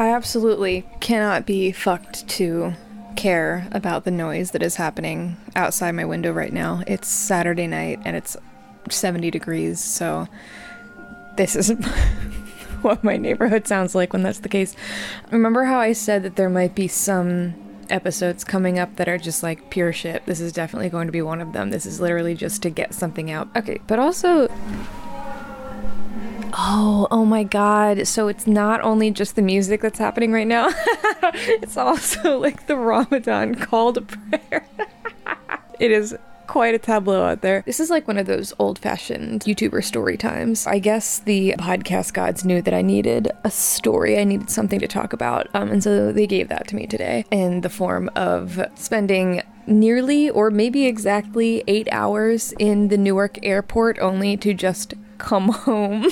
I absolutely cannot be fucked to care about the noise that is happening outside my window right now. It's Saturday night and it's 70 degrees, so this is what my neighborhood sounds like when that's the case. Remember how I said that there might be some episodes coming up that are just like pure shit? This is definitely going to be one of them. This is literally just to get something out. Okay, but also. Oh, oh my god. So it's not only just the music that's happening right now, it's also like the Ramadan call to prayer. it is quite a tableau out there. This is like one of those old fashioned YouTuber story times. I guess the podcast gods knew that I needed a story, I needed something to talk about. Um, and so they gave that to me today in the form of spending nearly or maybe exactly eight hours in the Newark airport only to just come home.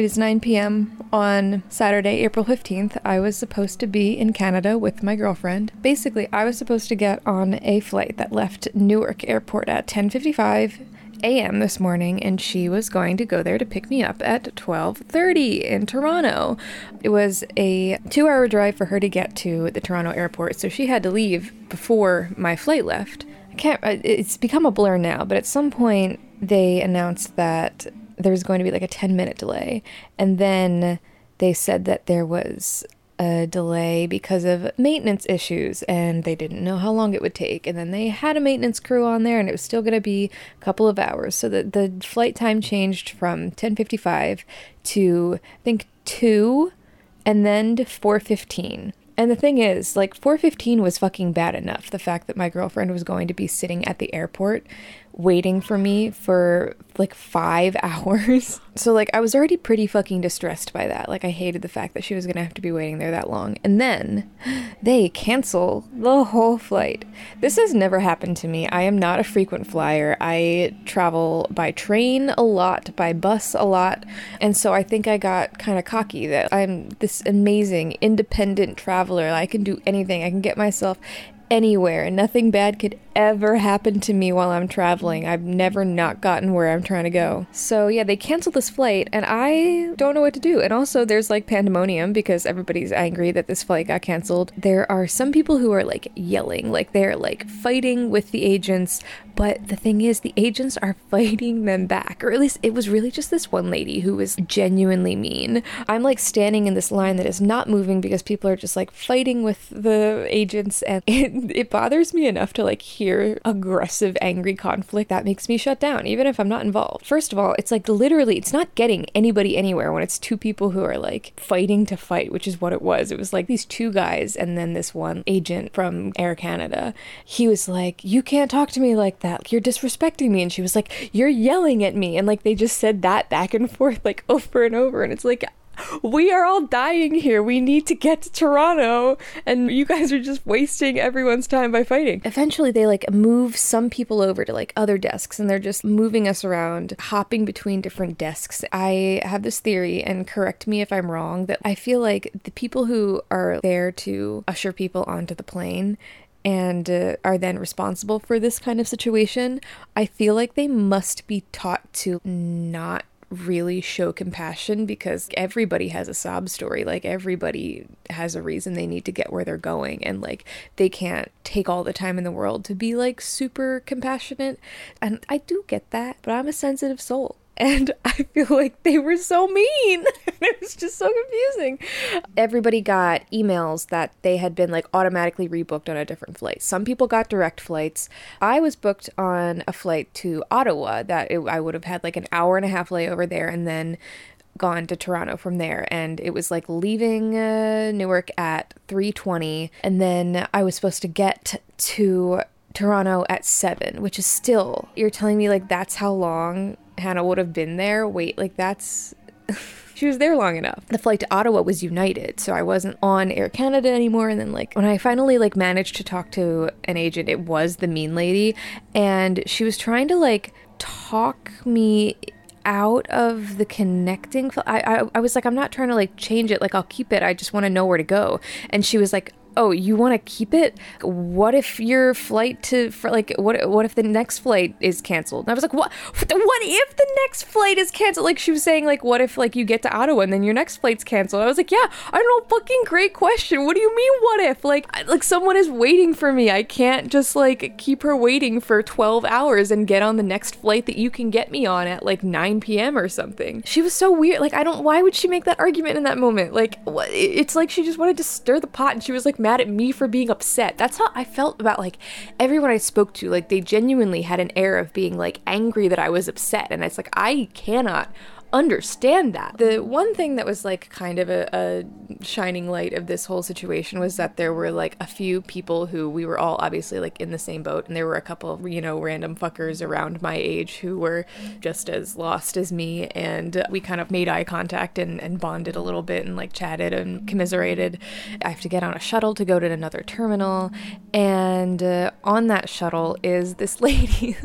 It is 9 p.m. on Saturday, April 15th. I was supposed to be in Canada with my girlfriend. Basically, I was supposed to get on a flight that left Newark Airport at 10:55 a.m. this morning and she was going to go there to pick me up at 12:30 in Toronto. It was a 2-hour drive for her to get to the Toronto airport, so she had to leave before my flight left. I can't it's become a blur now, but at some point they announced that there was going to be like a 10 minute delay. And then they said that there was a delay because of maintenance issues and they didn't know how long it would take. And then they had a maintenance crew on there and it was still going to be a couple of hours. So that the flight time changed from 10:55 to I think 2 and then to 4:15. And the thing is, like 4:15 was fucking bad enough. The fact that my girlfriend was going to be sitting at the airport waiting for me for like five hours. So, like, I was already pretty fucking distressed by that. Like, I hated the fact that she was gonna have to be waiting there that long. And then they cancel the whole flight. This has never happened to me. I am not a frequent flyer. I travel by train a lot, by bus a lot. And so I think I got kind of cocky that I'm this amazing independent traveler. I can do anything, I can get myself anywhere. And nothing bad could ever happened to me while I'm traveling. I've never not gotten where I'm trying to go. So yeah, they canceled this flight and I don't know what to do. And also there's like pandemonium because everybody's angry that this flight got canceled. There are some people who are like yelling, like they're like fighting with the agents, but the thing is the agents are fighting them back. Or at least it was really just this one lady who was genuinely mean. I'm like standing in this line that is not moving because people are just like fighting with the agents and it it bothers me enough to like hear aggressive, angry conflict. That makes me shut down, even if I'm not involved. First of all, it's like literally, it's not getting anybody anywhere when it's two people who are like fighting to fight, which is what it was. It was like these two guys and then this one agent from Air Canada. He was like, You can't talk to me like that. You're disrespecting me. And she was like, You're yelling at me. And like they just said that back and forth, like over and over. And it's like, we are all dying here. We need to get to Toronto. And you guys are just wasting everyone's time by fighting. Eventually, they like move some people over to like other desks and they're just moving us around, hopping between different desks. I have this theory, and correct me if I'm wrong, that I feel like the people who are there to usher people onto the plane and uh, are then responsible for this kind of situation, I feel like they must be taught to not really show compassion because everybody has a sob story. Like everybody has a reason they need to get where they're going and like they can't take all the time in the world to be like super compassionate. And I do get that, but I'm a sensitive soul and I feel like they were so mean. it was just so confusing. Everybody got emails that they had been like automatically rebooked on a different flight. Some people got direct flights. I was booked on a flight to Ottawa that it, I would have had like an hour and a half layover there and then gone to Toronto from there and it was like leaving uh, Newark at 3:20 and then I was supposed to get to Toronto at 7, which is still you're telling me like that's how long Hannah would have been there. Wait, like that's. she was there long enough. The flight to Ottawa was United, so I wasn't on Air Canada anymore. And then like when I finally like managed to talk to an agent, it was the mean lady, and she was trying to like talk me out of the connecting I, I i was like i'm not trying to like change it like i'll keep it i just want to know where to go and she was like oh, you want to keep it? What if your flight to like what what if the next flight is canceled? And I was like, what? What if the next flight is canceled? Like she was saying, like what if like you get to Ottawa and then your next flight's canceled? I was like, yeah, I don't know, fucking great question. What do you mean, what if? Like like someone is waiting for me. I can't just like keep her waiting for twelve hours and get on the next flight that you can get me on at like nine p.m. or something. She was so weird. Like I don't. Why would she make that argument in that moment? Like what? It's like she just wanted to stir the pot and she was like mad at me for being upset. That's how I felt about like everyone I spoke to. Like they genuinely had an air of being like angry that I was upset. And it's like, I cannot understand that. The one thing that was like kind of a, a, shining light of this whole situation was that there were like a few people who we were all obviously like in the same boat, and there were a couple, you know, random fuckers around my age who were just as lost as me, and we kind of made eye contact and, and bonded a little bit and like chatted and commiserated. I have to get on a shuttle to go to another terminal, and uh, on that shuttle is this lady.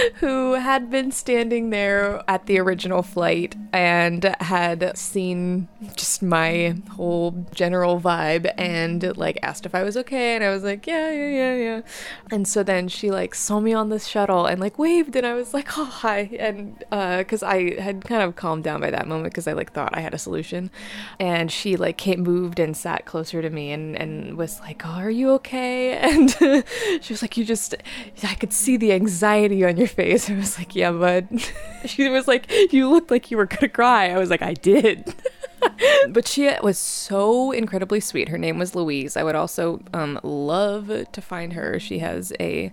who had been standing there at the original flight and had seen just my whole general vibe and like asked if I was okay and I was like yeah yeah yeah yeah. And so then she like saw me on the shuttle and like waved and I was like oh hi and uh cuz I had kind of calmed down by that moment cuz I like thought I had a solution. And she like came moved and sat closer to me and and was like oh are you okay? And she was like you just I could see the anxiety on your face. I was like, yeah, bud. she was like, you looked like you were gonna cry. I was like, I did. but she was so incredibly sweet. Her name was Louise. I would also um, love to find her. She has a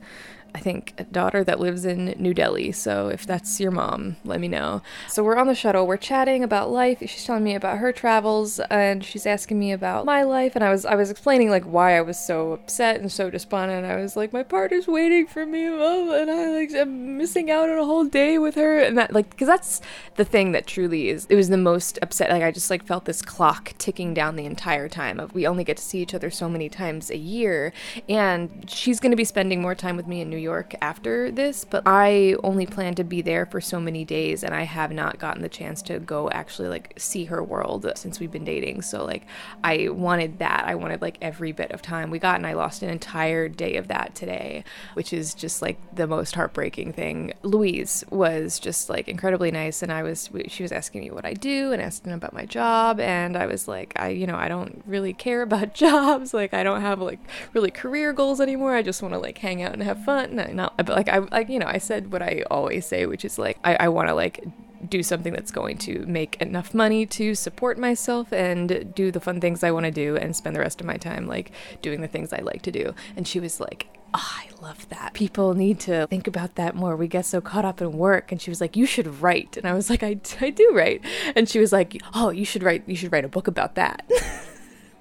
I think, a daughter that lives in New Delhi. So if that's your mom, let me know. So we're on the shuttle, we're chatting about life. She's telling me about her travels and she's asking me about my life and I was I was explaining like why I was so upset and so despondent. I was like my partner's waiting for me oh, and I like I'm missing out on a whole day with her and that like cuz that's the thing that truly is it was the most upset like I just like felt this clock ticking down the entire time of we only get to see each other so many times a year and she's going to be spending more time with me in New York York after this, but I only plan to be there for so many days and I have not gotten the chance to go actually like see her world since we've been dating. So like I wanted that. I wanted like every bit of time we got and I lost an entire day of that today, which is just like the most heartbreaking thing. Louise was just like incredibly nice and I was she was asking me what I do and asking about my job and I was like I you know, I don't really care about jobs. Like I don't have like really career goals anymore. I just want to like hang out and have fun no, not but like I like you know I said what I always say, which is like I, I want to like do something that's going to make enough money to support myself and do the fun things I want to do and spend the rest of my time like doing the things I like to do. And she was like, Oh, I love that. People need to think about that more. We get so caught up in work. And she was like, You should write. And I was like, I, I do write. And she was like, Oh, you should write, you should write a book about that.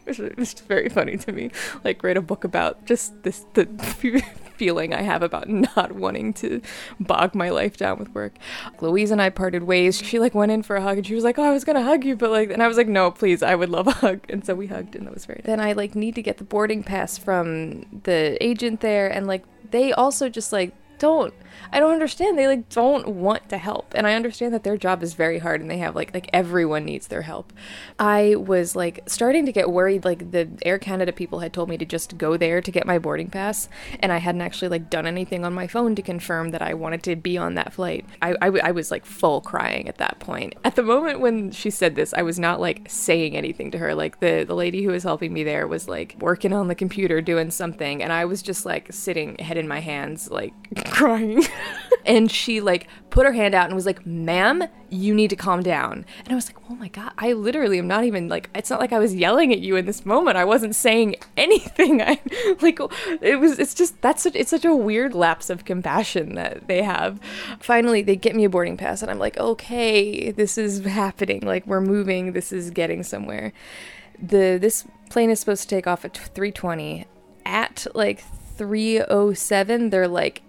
Which was very funny to me. Like, write a book about just this, the feeling I have about not wanting to bog my life down with work. Louise and I parted ways. She like went in for a hug and she was like, "Oh, I was gonna hug you, but like," and I was like, "No, please, I would love a hug." And so we hugged, and that was very. Nice. Then I like need to get the boarding pass from the agent there, and like they also just like don't I don't understand. They like don't want to help. And I understand that their job is very hard and they have like like everyone needs their help. I was like starting to get worried like the Air Canada people had told me to just go there to get my boarding pass and I hadn't actually like done anything on my phone to confirm that I wanted to be on that flight. I, I, I was like full crying at that point. At the moment when she said this, I was not like saying anything to her. Like the the lady who was helping me there was like working on the computer doing something and I was just like sitting head in my hands like crying. and she like put her hand out and was like, "Ma'am, you need to calm down." And I was like, "Oh my god, I literally am not even like it's not like I was yelling at you in this moment. I wasn't saying anything. I like it was it's just that's such, it's such a weird lapse of compassion that they have. Finally, they get me a boarding pass and I'm like, "Okay, this is happening. Like we're moving. This is getting somewhere." The this plane is supposed to take off at 3:20 at like 307 they're like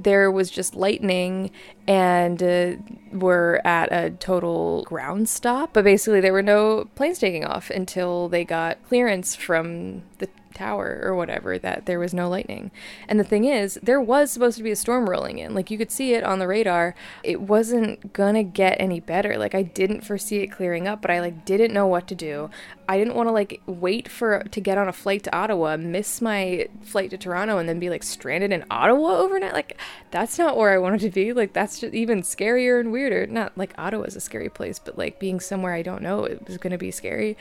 there was just lightning and uh, we're at a total ground stop. But basically, there were no planes taking off until they got clearance from the tower or whatever that there was no lightning. And the thing is, there was supposed to be a storm rolling in. Like you could see it on the radar. It wasn't gonna get any better. Like I didn't foresee it clearing up, but I like didn't know what to do. I didn't want to like wait for to get on a flight to Ottawa, miss my flight to Toronto, and then be like stranded in Ottawa overnight. Like that's not where I wanted to be. Like that's just even scarier and weirder. Not like Ottawa's a scary place, but like being somewhere I don't know it was gonna be scary.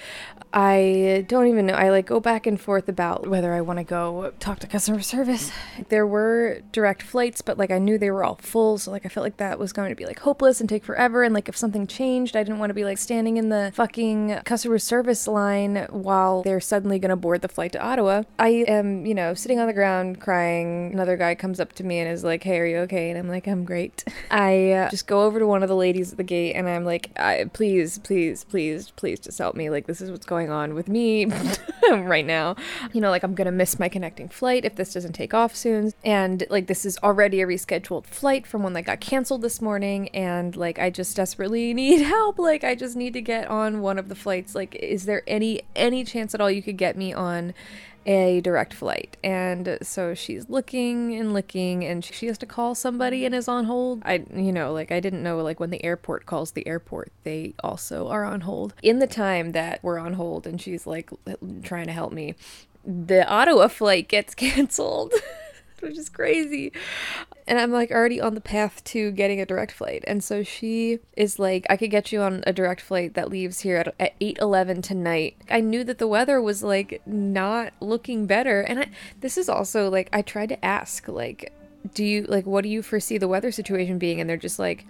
I don't even know. I like go back and forth about whether I want to go talk to customer service. There were direct flights, but like I knew they were all full, so like I felt like that was going to be like hopeless and take forever. And like if something changed, I didn't want to be like standing in the fucking customer service line while they're suddenly going to board the flight to Ottawa. I am, you know, sitting on the ground crying. Another guy comes up to me and is like, "Hey, are you okay?" And I'm like, "I'm great." I uh, just go over to one of the ladies at the gate and I'm like, "Please, please, please, please, just help me. Like this is what's going on with me right now. You know, like I'm gonna miss my connecting flight if this doesn't take off soon. And like this is already a rescheduled flight from one that got canceled this morning. And like I just desperately need help. Like I just need to get on one of the flights. Like, is there any any chance at all you could get me on? a direct flight. And so she's looking and looking and she has to call somebody and is on hold. I, you know, like I didn't know, like when the airport calls the airport, they also are on hold. In the time that we're on hold and she's like trying to help me, the Ottawa flight gets canceled. which is crazy. And I'm like already on the path to getting a direct flight. And so she is like, I could get you on a direct flight that leaves here at, at 8 11 tonight. I knew that the weather was like not looking better. And I, this is also like, I tried to ask, like, do you, like, what do you foresee the weather situation being? And they're just like,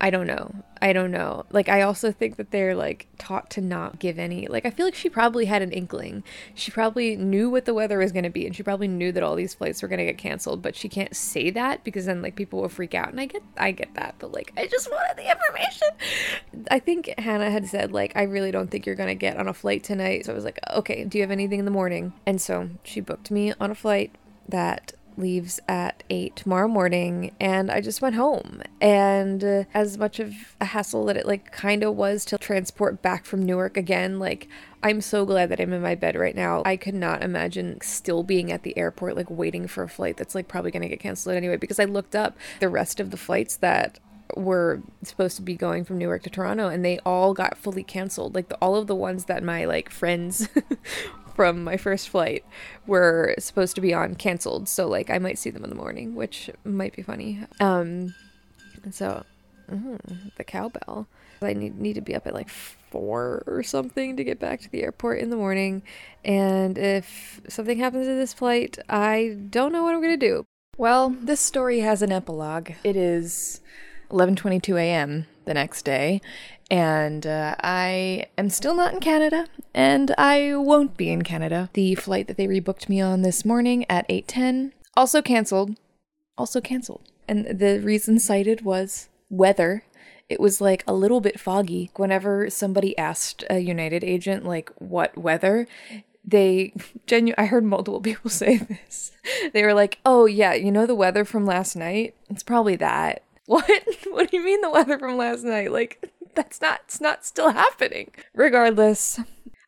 I don't know. I don't know. Like I also think that they're like taught to not give any like I feel like she probably had an inkling. She probably knew what the weather was going to be and she probably knew that all these flights were going to get canceled, but she can't say that because then like people will freak out. And I get I get that, but like I just wanted the information. I think Hannah had said like I really don't think you're going to get on a flight tonight. So I was like, "Okay, do you have anything in the morning?" And so she booked me on a flight that leaves at 8 tomorrow morning and I just went home. And uh, as much of a hassle that it like kind of was to transport back from Newark again, like I'm so glad that I'm in my bed right now. I could not imagine still being at the airport like waiting for a flight that's like probably going to get canceled anyway because I looked up the rest of the flights that were supposed to be going from Newark to Toronto and they all got fully canceled. Like the, all of the ones that my like friends from my first flight were supposed to be on canceled. So like I might see them in the morning, which might be funny. Um, so mm, the cowbell. I need need to be up at like four or something to get back to the airport in the morning. And if something happens to this flight, I don't know what I'm gonna do. Well, this story has an epilogue. It is 11:22 a.m. the next day, and uh, I am still not in Canada, and I won't be in Canada. The flight that they rebooked me on this morning at 8:10 also canceled. Also canceled. And the reason cited was weather. It was like a little bit foggy. Whenever somebody asked a United agent like what weather, they genu I heard multiple people say this. They were like, "Oh yeah, you know the weather from last night? It's probably that." What? What do you mean the weather from last night? Like that's not it's not still happening. Regardless,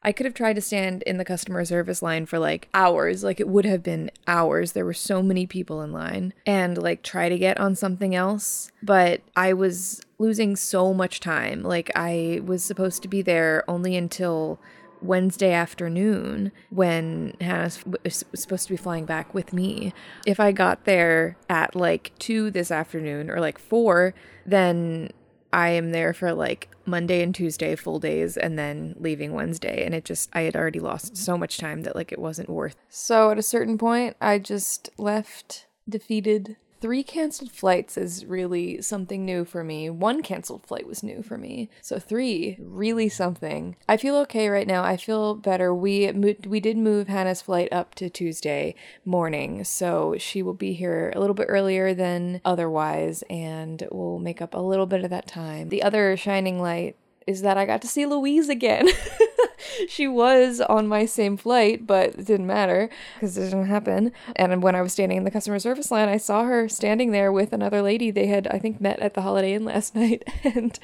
I could have tried to stand in the customer service line for like hours, like it would have been hours. There were so many people in line and like try to get on something else, but I was losing so much time. Like I was supposed to be there only until Wednesday afternoon when Hannah was supposed to be flying back with me. If I got there at like 2 this afternoon or like 4, then I am there for like Monday and Tuesday full days and then leaving Wednesday and it just I had already lost so much time that like it wasn't worth. So at a certain point I just left defeated Three canceled flights is really something new for me. One canceled flight was new for me. So three, really something. I feel okay right now. I feel better. We we did move Hannah's flight up to Tuesday morning, so she will be here a little bit earlier than otherwise, and we'll make up a little bit of that time. The other shining light is that I got to see Louise again. she was on my same flight, but it didn't matter because it didn't happen. And when I was standing in the customer service line, I saw her standing there with another lady they had, I think, met at the Holiday Inn last night. And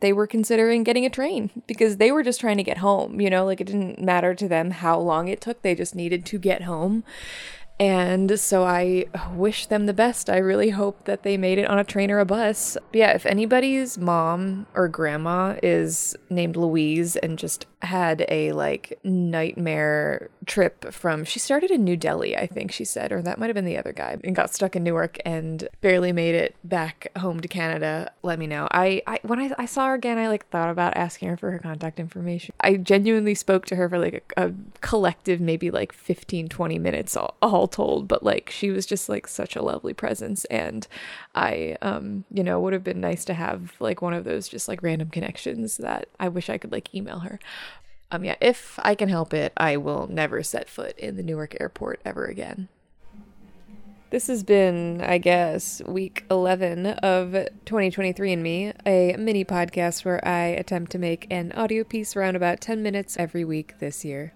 they were considering getting a train because they were just trying to get home. You know, like it didn't matter to them how long it took, they just needed to get home. And so I wish them the best. I really hope that they made it on a train or a bus. But yeah, if anybody's mom or grandma is named Louise and just had a like nightmare trip from she started in New Delhi, I think she said, or that might have been the other guy, and got stuck in Newark and barely made it back home to Canada. Let me know. I, I when I, I saw her again, I like thought about asking her for her contact information. I genuinely spoke to her for like a, a collective maybe like 15, 20 minutes all, all told, but like she was just like such a lovely presence and I um you know would have been nice to have like one of those just like random connections that I wish I could like email her. Um, yeah, if I can help it, I will never set foot in the Newark airport ever again. This has been, I guess, week 11 of 2023 and Me, a mini podcast where I attempt to make an audio piece around about 10 minutes every week this year.